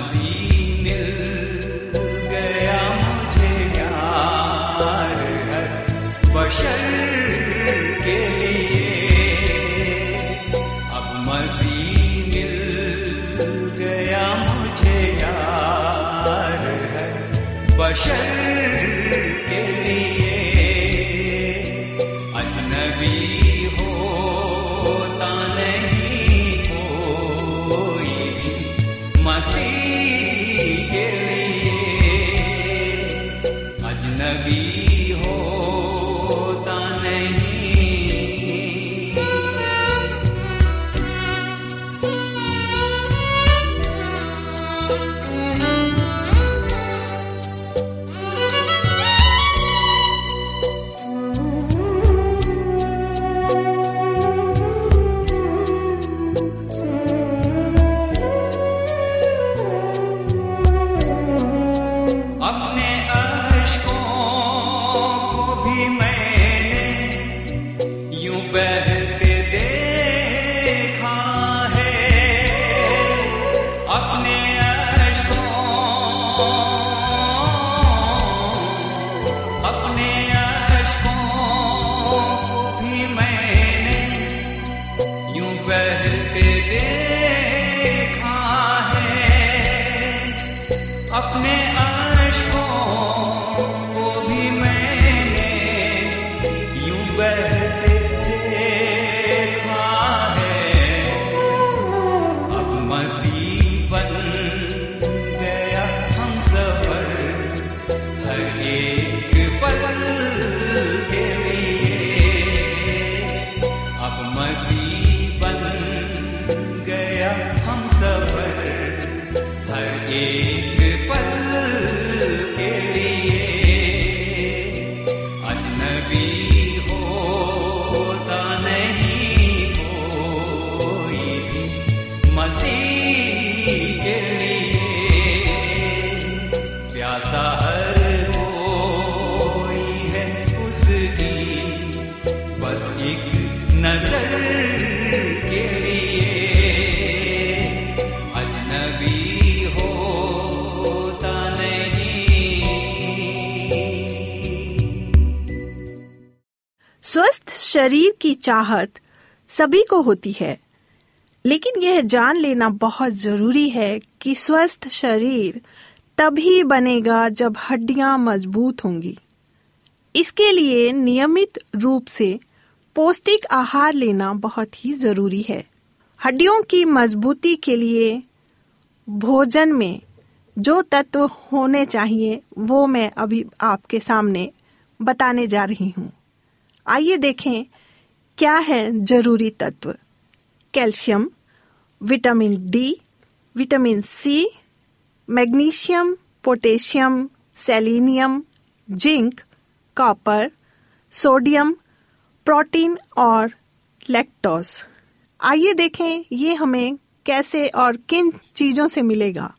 अब हर शरीर की चाहत सभी को होती है। लेकिन यह जान लेना बहुत ज़रूरी है कि स्वस्थ शरीर तभी बनेगा जब हड्डियाँ मज़बूत होंगी। इसके लिए नियमित रूप से पौष्टिक आहार लेना बहुत ही ज़रूरी है। हड्डियों की मजबूती के लिए भोजन में जो तत्व होने चाहिए, वो मैं अभी आपके सामने बताने जा रही हूँ। आइए देखें, क्या है ज़रूरी तत्व? Calcium, vitamin D, vitamin C, magnesium, potassium, selenium, zinc, copper, sodium, protein और लैक्टोज। आइए देखें, ये हमें कैसे और किन चीज़ों से मिलेगा।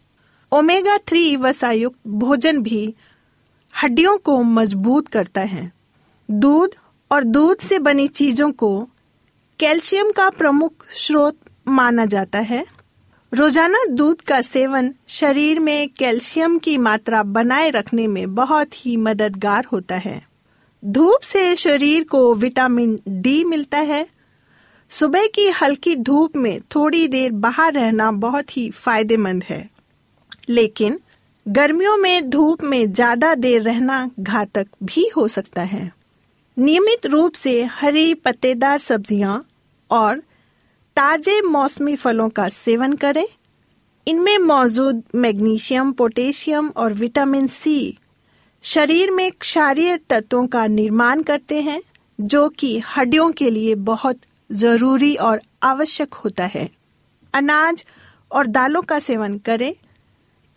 ओमेगा थ्री वसायुक्त भोजन भी हड्डियों को मज़बूत करता है। दूध और दूध से बनी चीज़ों को कैल्शियम का प्रमुख स्रोत माना जाता है। रोज़ाना दूध का सेवन शरीर में कैल्शियम की मात्रा बनाए रखने में बहुत ही मददगार होता है। धूप से शरीर को विटामिन डी मिलता है। सुबह की हल्की धूप में थोड़ी देर बाहर रहना बहुत ही फ़ायदेमंद है। लेकिन गर्मियों में धूप में ज़्यादा देर रहना घातक भी हो सकता है। नियमित रूप से हरी पत्तेदार सब्ज़ियाँ और ताजे मौसमी फलों का सेवन करें। इनमें मौजूद मैग्नीशियम, पोटेशियम और विटामिन सी शरीर में क्षारीय तत्वों का निर्माण करते हैं, जो कि हड्डियों के लिए बहुत ज़रूरी और आवश्यक होता है। अनाज और दालों का सेवन करें।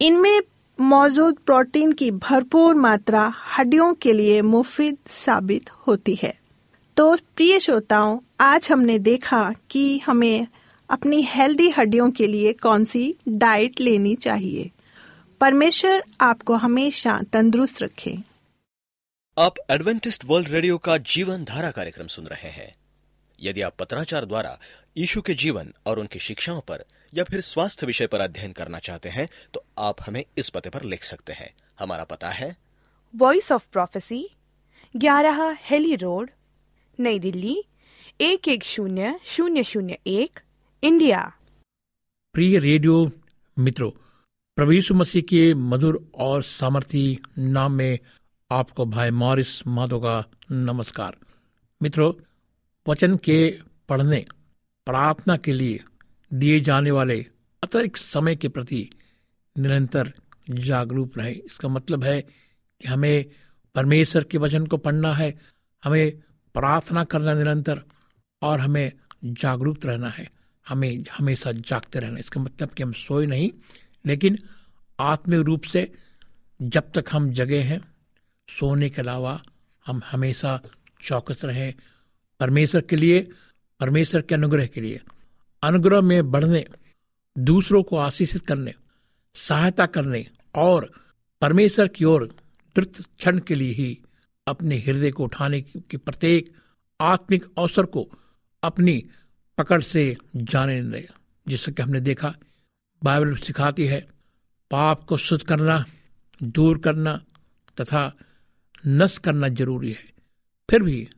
इनमें मौजूद प्रोटीन की भरपूर मात्रा हड्डियों के लिए मुफीद साबित होती है। तो प्रिय श्रोताओं, आज हमने देखा कि हमें अपनी हेल्दी हड्डियों के लिए कौन सी डाइट लेनी चाहिए। परमेश्वर आपको हमेशा तंदुरुस्त रखे। आप एडवेंटिस्ट वर्ल्ड रेडियो का जीवन धारा कार्यक्रम सुन रहे हैं। यदि आप पत्राचार द्वारा यीशु के जीवन और उनकी शिक्षाओं पर या फिर स्वास्थ्य विषय पर अध्ययन करना चाहते हैं तो आप हमें इस पते पर लिख सकते हैं। हमारा पता है। वॉइस ऑफ़ प्रोफेसी ग्यारह हेली रोड नई दिल्ली एक एक शून्य शून्य शून्य एक इंडिया। प्रिय रेडियो मित्रों प्रभु यीशु मसीह के मधुर और सामर्थी नाम में आपको भाई मॉरिस माधो का नमस्कार। मित्रों वचन के पढ़ने प्रार्थना के लिए दिए जाने वाले अतिरिक्त समय के प्रति निरंतर जागरूक रहे। इसका मतलब है कि हमें परमेश्वर के वचन को पढ़ना है, हमें प्रार्थना करना निरंतर और हमें जागरूक रहना है। हमें हमेशा जागते रहना। इसका मतलब कि हम सोए नहीं, लेकिन आत्मिक रूप से जब तक हम जगे हैं, सोने के अलावा हम हमेशा चौकस रहें। परमेश्वर के लिए, परमेश्वर के अनुग्रह के लिए अनुग्रह में बढ़ने, दूसरों को आशीषित करने, सहायता करने और परमेश्वर की ओर द्रुत क्षण के लिए ही अपने हृदय को उठाने के प्रत्येक आत्मिक अवसर को अपनी पकड़ से जाने देगा जिससे कि हमने देखा। बाइबल सिखाती है, पाप को शुद्ध करना, दूर करना तथा नष्ट करना ज़रूरी है। फिर भी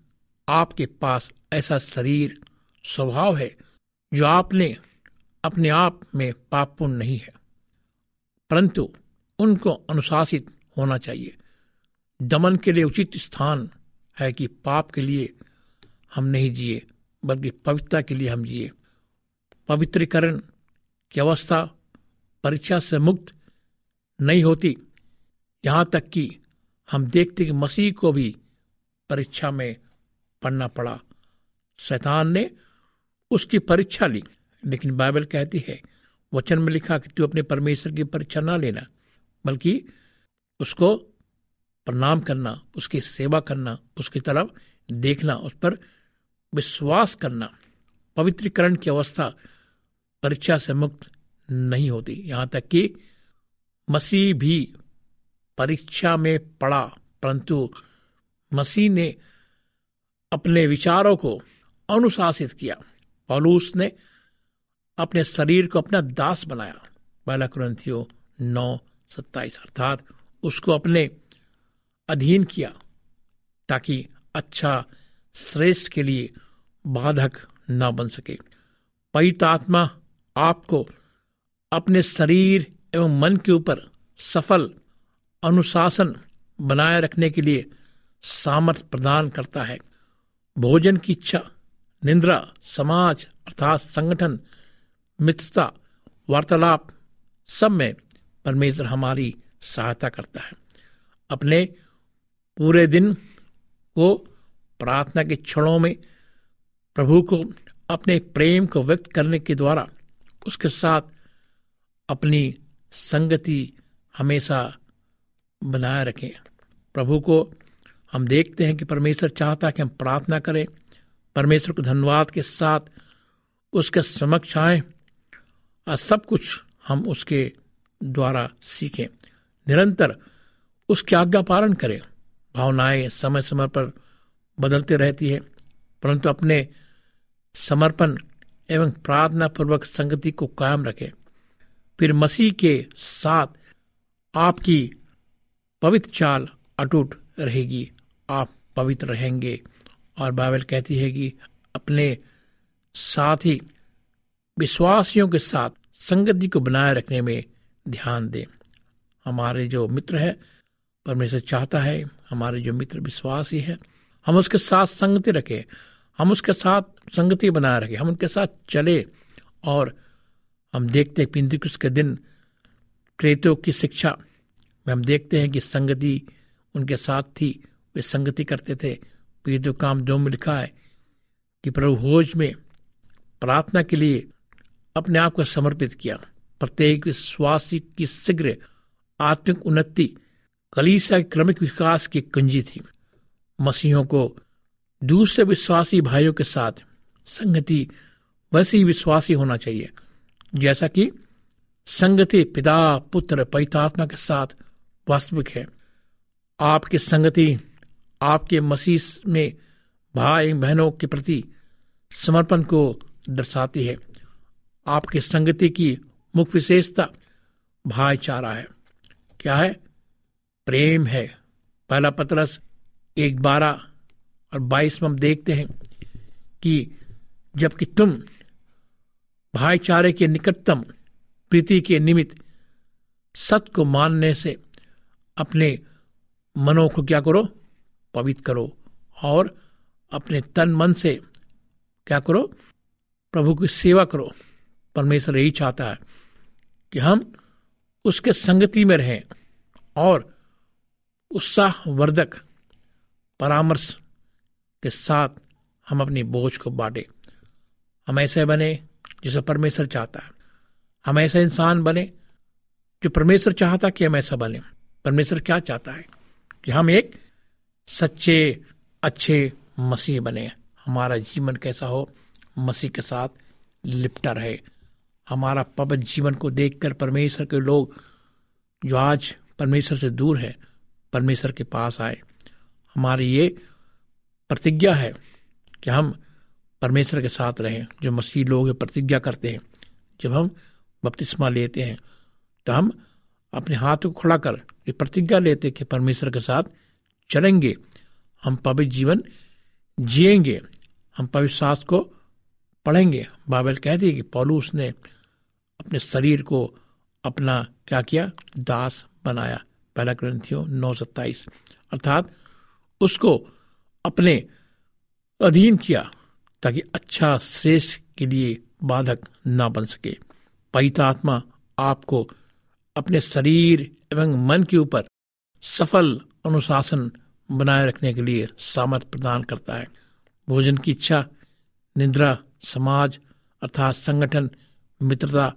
आपके पास ऐसा शरीर, स्वभाव है जो आपने अपने आप में पापपूर्ण नहीं है। परंतु उनको अनुशासित होना चाहिए। दमन के लिए उचित स्थान है कि पाप के लिए हम नहीं जिए, बल्कि पवित्रता के लिए हम जिए। पवित्रीकरण की अवस्था परीक्षा से मुक्त नहीं होती। यहाँ तक कि हम देखते कि मसीह को भी परीक्षा में पढ़ना पड़ा। शैतान ने उसकी परीक्षा ली। लेकिन बाइबल कहती है, वचन में लिखा कि तू अपने परमेश्वर की परीक्षा ना लेना, बल्कि उसको प्रणाम करना, उसकी सेवा करना, उसकी तरफ़ देखना, उस पर विश्वास करना। पवित्रीकरण की अवस्था परीक्षा से मुक्त नहीं होती। यहाँ तक कि मसीह भी परीक्षा में पड़ा, परंतु मसीह ने अपने विचारों को अनुशासित किया। पौलूस ने अपने शरीर को अपना दास बनाया। पहला क्रंथियो नौ, सत्ताईस, अर्थात उसको अपने अधीन किया ताकि अच्छा श्रेष्ठ के लिए बाधक न बन सके। पवित आत्मा आपको अपने शरीर एवं मन के ऊपर सफल अनुशासन बनाए रखने के लिए सामर्थ्य प्रदान करता है। भोजन की इच्छा निंद्रा, समाज अर्थात संगठन, मित्रता, वार्तालाप, सब में परमेश्वर हमारी सहायता करता है। अपने पूरे दिन को प्रार्थना के क्षणों में प्रभु को अपने प्रेम को व्यक्त करने के द्वारा उसके साथ अपनी संगति हमेशा बनाए रखें। प्रभु को हम देखते हैं कि परमेश्वर चाहता है कि हम प्रार्थना करें। परमेश्वर को धन्यवाद के साथ उसके समक्ष आए और सब कुछ हम उसके द्वारा सीखें। निरंतर उसकी आज्ञा पालन करें। भावनाएँ समय समय पर बदलते रहती है, परंतु अपने समर्पण एवं प्रार्थना पूर्वक संगति को कायम रखें। फिर मसीह के साथ आपकी पवित्र चाल अटूट रहेगी। आप पवित्र रहेंगे। और बाइबल कहती है कि अपने साथ ही विश्वासियों के साथ संगति को बनाए रखने में ध्यान दें। हमारे जो मित्र है, परमेश्वर चाहता है हमारे जो मित्र विश्वासी है, हम उसके साथ संगति रखें, हम उसके साथ संगति बनाए रखें, हम उनके साथ चले और हम देखते हैं पिंदिकुस के दिन प्रेतों की शिक्षा में हम देखते हैं कि संगति उनके साथ थी, वे संगति करते थे पीतु काम दो में लिखा है कि प्रभु भोज में प्रार्थना के लिए अपने आप को समर्पित किया। प्रत्येक विश्वासी की शीघ्र आत्मिक उन्नति कलीसा के क्रमिक विकास की कुंजी थी। मसीहों को दूसरे विश्वासी भाइयों के साथ संगति वैसे विश्वासी होना चाहिए, जैसा कि संगति पिता, पुत्र पैतात्मा के साथ वास्तविक है। आपकी संगति आपके मसीह में भाई बहनों के प्रति समर्पण को दर्शाती है। आपके संगति की मुख्य विशेषता भाईचारा है। क्या है? प्रेम है। पहला पत्रस एक बारह और बाईस में हम देखते हैं कि जबकि तुम भाईचारे के निकटतम, प्रीति के निमित्त सत्य को मानने से अपने मनों को क्या करो? पवित्र करो और अपने तन मन से क्या करो? प्रभु की सेवा करो। परमेश्वर यही चाहता है कि हम उसके संगति में रहें और उत्साहवर्धक परामर्श के साथ हम अपनी बोझ को बांटे। हम ऐसे बने जिसे परमेश्वर चाहता है। हम ऐसा इंसान बने जो परमेश्वर चाहता कि हम ऐसा बने। परमेश्वर क्या चाहता है? कि हम एक सच्चे, अच्छे मसीह बने। हमारा जीवन कैसा हो, मसीह के साथ लिपटा रहे। हमारा पवन जीवन को देखकर परमेश्वर के लोग, जो आज परमेश्वर से दूर है, परमेश्वर के पास आए। हमारी ये प्रतिज्ञा है कि हम परमेश्वर के साथ रहें, जो मसीह लोग प्रतिज्ञा करते हैं। जब हम बपतिस्मा लेते हैं तो हम अपने हाथ को खड़ा कर ये प्रतिज्ञा लेते कि परमेश्वर के साथ चलेंगे। हम पवित्र जीवन जिएँगे। हम पवित्र शास्त्र को पढ़ेंगे। बाइबल कहती है कि पौलूस ने अपने शरीर को अपना क्या किया? दास बनाया। पहला ग्रंथियों नौ सत्ताईस। अर्थात उसको अपने अधीन किया ताकि अच्छा श्रेष्ठ के लिए बाधक ना बन सके। पवित्र आत्मा आपको अपने शरीर एवं मन के ऊपर सफल अनुशासन बनाए रखने के लिए सामर्थ्य प्रदान करता है। भोजन की इच्छा, निद्रा, समाज अर्थात संगठन, मित्रता,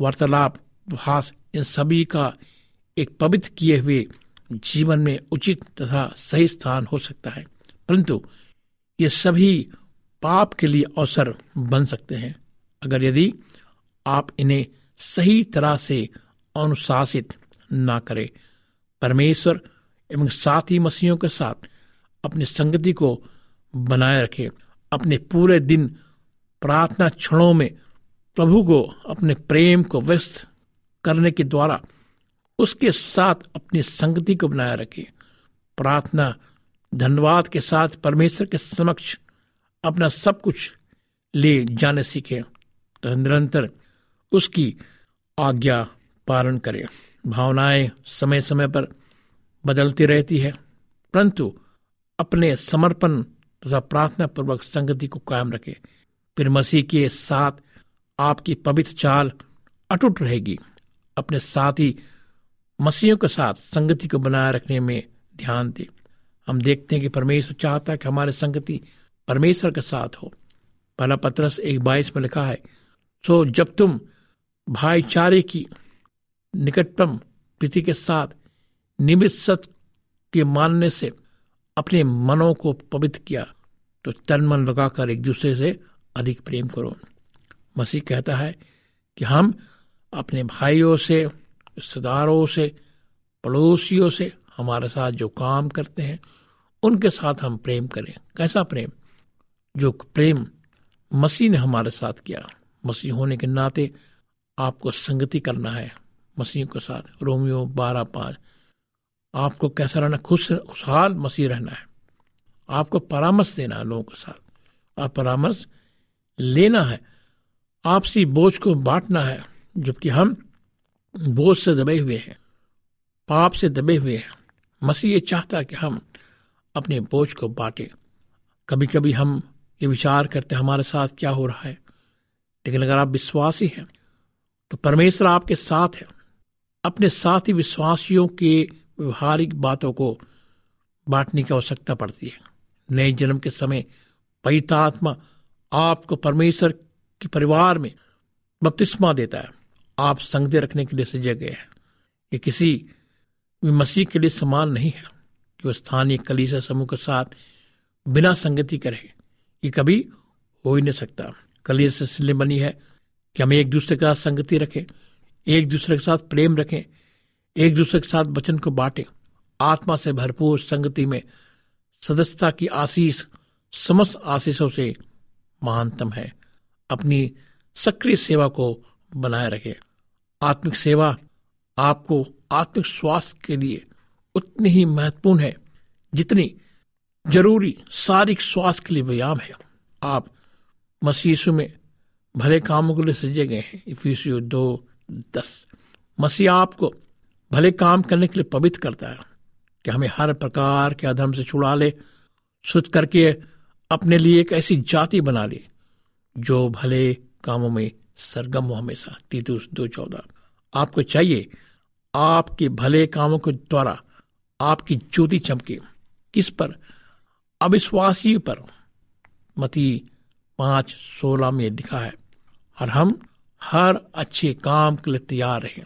वार्तालाप भाष इन सभी का एक पवित्र किए हुए जीवन में उचित तथा सही स्थान हो सकता है। परंतु ये सभी पाप के लिए अवसर बन सकते हैं। अगर यदि आप इन्हें सही तरह से अनुशासित ना करें, परमेश्वर एवं साथ ही मसीहों के साथ अपनी संगति को बनाए रखें। अपने पूरे दिन प्रार्थना क्षणों में प्रभु को, अपने प्रेम को व्यस्त करने के द्वारा उसके साथ अपनी संगति को बनाए रखें। प्रार्थना धन्यवाद के साथ परमेश्वर के समक्ष अपना सब कुछ ले जाने सीखे तो निरंतर उसकी आज्ञा पालन करें। भावनाएँ समय समय पर बदलती रहती है। परंतु अपने समर्पण तथा प्रार्थना पूर्वक संगति को कायम रखे। फिर मसीह के साथ आपकी पवित्र चाल अटूट रहेगी। अपने साथी मसीहों के साथ संगति को बनाए रखने में ध्यान दें। हम देखते हैं कि परमेश्वर चाहता है कि हमारे संगति परमेश्वर के साथ हो। पहला पत्रस एक बाईस में लिखा है, सो जब तुम भाईचारे की निकटतम प्रीति के साथ निमित सत्य के मानने से अपने मनों को पवित्र किया तो तन मन लगाकर एक दूसरे से अधिक प्रेम करो। मसीह कहता है कि हम अपने भाइयों से, रिश्तेदारों से, पड़ोसियों से हमारे साथ जो काम करते हैं, उनके साथ हम प्रेम करें। कैसा प्रेम? जो प्रेम मसीह ने हमारे साथ किया। मसीह होने के नाते आपको संगति करना है। मसीह के साथ रोमियो बारह पाँच। आपको कैसा रहना, खुश, खुशहाल मसीह रहना है। आपको परामर्श देना है लोगों के साथ। आप परामर्श लेना है। आपसी बोझ को बांटना है, जबकि हम बोझ से दबे हुए हैं, पाप से दबे हुए हैं। मसीह ये चाहता है कि हम अपने बोझ को बांटे। कभी कभी हम ये विचार करते हैं, हमारे साथ क्या हो रहा है? लेकिन अगर आप विश्वासी हैं तो परमेश्वर आपके साथ है। अपने साथ ही विश्वासियों के व्यवहारिक बातों को बांटने की आवश्यकता पड़ती है। नए जन्म के समय पवित्र आपको परमेश्वर के परिवार में बपतिस्मा देता है। आप संगति रखने के लिए सजे गए हैं। ये किसी भी मसीह के लिए समान नहीं है कि वह स्थानीय कलीसा समूह के साथ बिना संगति करे। ये कभी हो ही नहीं सकता। कलीस इसलिए बनी है कि हम एक दूसरे के साथ संगति रखें, एक दूसरे के साथ प्रेम रखें एक दूसरे के साथ वचन को बांटें। आत्मा से भरपूर संगति में सदस्यता की आशीष, समस्त आशीषों से महानतम है। अपनी सक्रिय सेवा को बनाए रखें। आत्मिक सेवा आपको आत्मिक स्वास्थ्य के लिए उतनी ही महत्वपूर्ण है, जितनी ज़रूरी शारीरिक स्वास्थ्य के लिए व्यायाम है। आप मसीसु में भले कामों के लिए सजे गए हैं। दो दस। मसीह आपको भले काम करने के लिए पवित्र करता है, कि हमें हर प्रकार के अधर्म से छुड़ा ले, शुद्ध करके अपने लिए एक ऐसी जाति बना ले, जो भले कामों में सरगम हो हमेशा। तीतुस दो चौदह। आपको चाहिए, आपके भले कामों के द्वारा आपकी ज्योति चमके। किस पर? अविश्वासी पर। मती पाँच सोलह में लिखा है, और हम हर अच्छे काम के लिए तैयार रहें।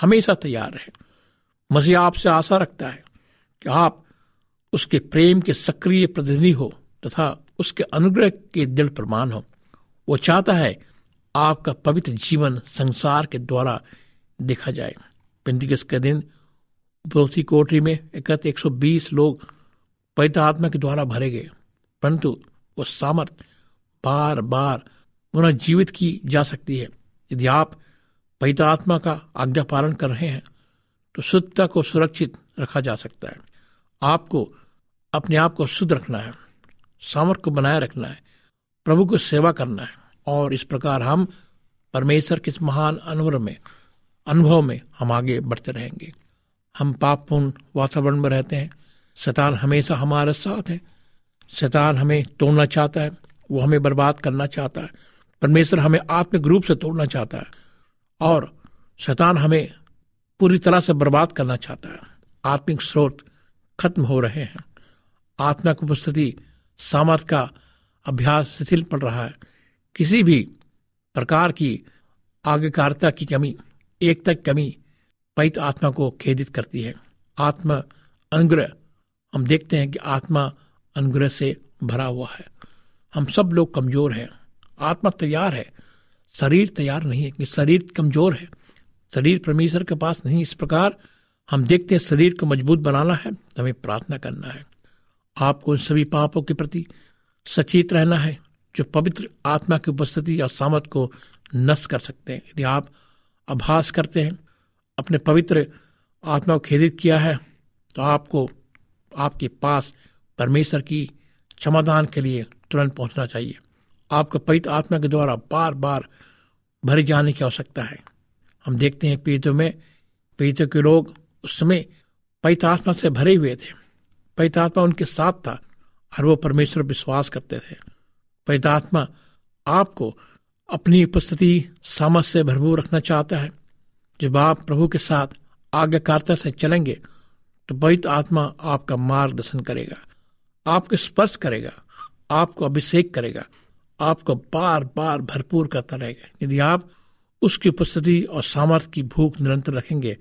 हमेशा तैयार रहें। मसीह आपसे आशा रखता है कि आप उसके प्रेम के सक्रिय प्रतिनिधि हो तथा उसके अनुग्रह के दृढ़ प्रमाण हो। वो चाहता है आपका पवित्र जीवन संसार के द्वारा देखा जाए। पिंडिकस के दिन उपरोक्ति कोठरी में एकत्र 120 लोग पवित्र आत्मा के द्वारा भरे गए, परंतु वो सामर्थ बार बार पुनः जीवित की जा सकती है। यदि आप पवित्र आत्मा का आज्ञा पालन कर रहे हैं तो शुद्धता को सुरक्षित रखा जा सकता है। आपको, अपने आप को शुद्ध रखना है सामर्थ को बनाए रखना है, प्रभु को सेवा करना है और इस प्रकार हम परमेश्वर के इस महान अनुभव में अनुभव में हम आगे बढ़ते रहेंगे। हम पापपूर्ण वातावरण में रहते हैं। शैतान हमेशा हमारे साथ है। शैतान हमें तोड़ना चाहता है। वो हमें बर्बाद करना चाहता है। परमेश्वर हमें आत्मिक रूप से तोड़ना चाहता है। और शैतान हमें पूरी तरह से बर्बाद करना चाहता है। आत्मिक स्रोत खत्म हो रहे हैं। आत्मा की उपस्थिति, सामर्थ का अभ्यास शिथिल पड़ रहा है। किसी भी प्रकार की आज्ञाकारिता की कमी, एक तक कमी पैत आत्मा को खेदित करती है। आत्मा अनुग्रह, हम देखते हैं कि आत्मा अनुग्रह से भरा हुआ है। हम सब लोग कमज़ोर हैं। आत्मा तैयार है। शरीर तैयार नहीं है कि शरीर कमज़ोर है। शरीर परमेश्वर के पास नहीं। इस प्रकार हम देखते हैं शरीर को मज़बूत बनाना है तो हमें प्रार्थना करना है। आपको इन सभी पापों के प्रति सचेत रहना है, जो पवित्र आत्मा की उपस्थिति और सामर्थ को नष्ट कर सकते हैं। यदि आप अभास करते हैं, अपने पवित्र आत्मा को खेदित किया है तो आपको आपके पास परमेश्वर की क्षमादान के लिए तुरंत पहुँचना चाहिए। आपको पवित्र आत्मा के द्वारा बार बार भरे जाने की आवश्यकता है। हम देखते हैं पीड़ितों में पीड़ितों के लोग उस समय पवित्र आत्मा से भरे हुए थे। पवित्र आत्मा उनके साथ था और वो परमेश्वर विश्वास करते थे। पवित्र आत्मा आपको अपनी उपस्थिति सामर्थ से भरपूर रखना चाहता है। जब आप प्रभु के साथ आज्ञाकारिता से चलेंगे तो पवित्र आत्मा आपका मार्गदर्शन करेगा, आपको स्पर्श करेगा, आपको अभिषेक करेगा, आपको बार बार भरपूर करता रहेगा। यदि आप उसकी उपस्थिति और सामर्थ्य की भूख निरंतर रखेंगे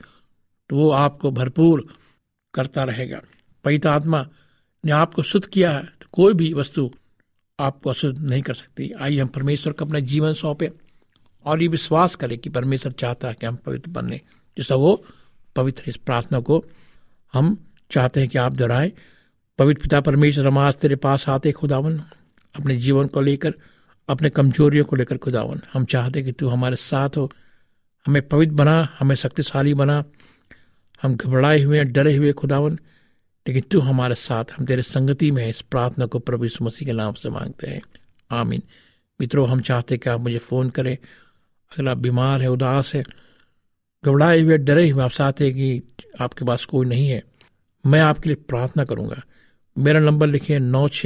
तो वो आपको भरपूर करता रहेगा। पवित्र आत्मा ने आपको शुद्ध किया है तो कोई भी वस्तु आपको अशुद्ध नहीं कर सकती। आइए हम परमेश्वर को अपना जीवन सौंपे और ये विश्वास करें कि परमेश्वर चाहता है कि हम पवित्र बने। जैसा वो पवित्र इस प्रार्थना को हम चाहते हैं कि आप दोहराएँ। पवित्र पिता परमेश्वर, हम आज तेरे पास आते खुदावन। अपने जीवन को लेकर अपने कमजोरियों को लेकर खुदावन। हम चाहते कि तू हमारे साथ हो। हमें पवित्र बना, हमें शक्तिशाली बना। हम घबराए हुए हैं, डरे हुए खुदावन, लेकिन तू हमारे साथ। हम तेरे संगति में इस प्रार्थना को प्रभु यीशु मसीह के नाम से मांगते हैं। आमीन। मित्रों, हम चाहते कि आप मुझे फ़ोन करें। अगर आप बीमार है, उदास है, घबराए हुए, डरे हुए, आप चाहते हैं कि आपके पास कोई नहीं है, मैं आपके लिए प्रार्थना करूँगा। मेरा नंबर लिखिए नौ छ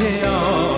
मुझे और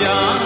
ना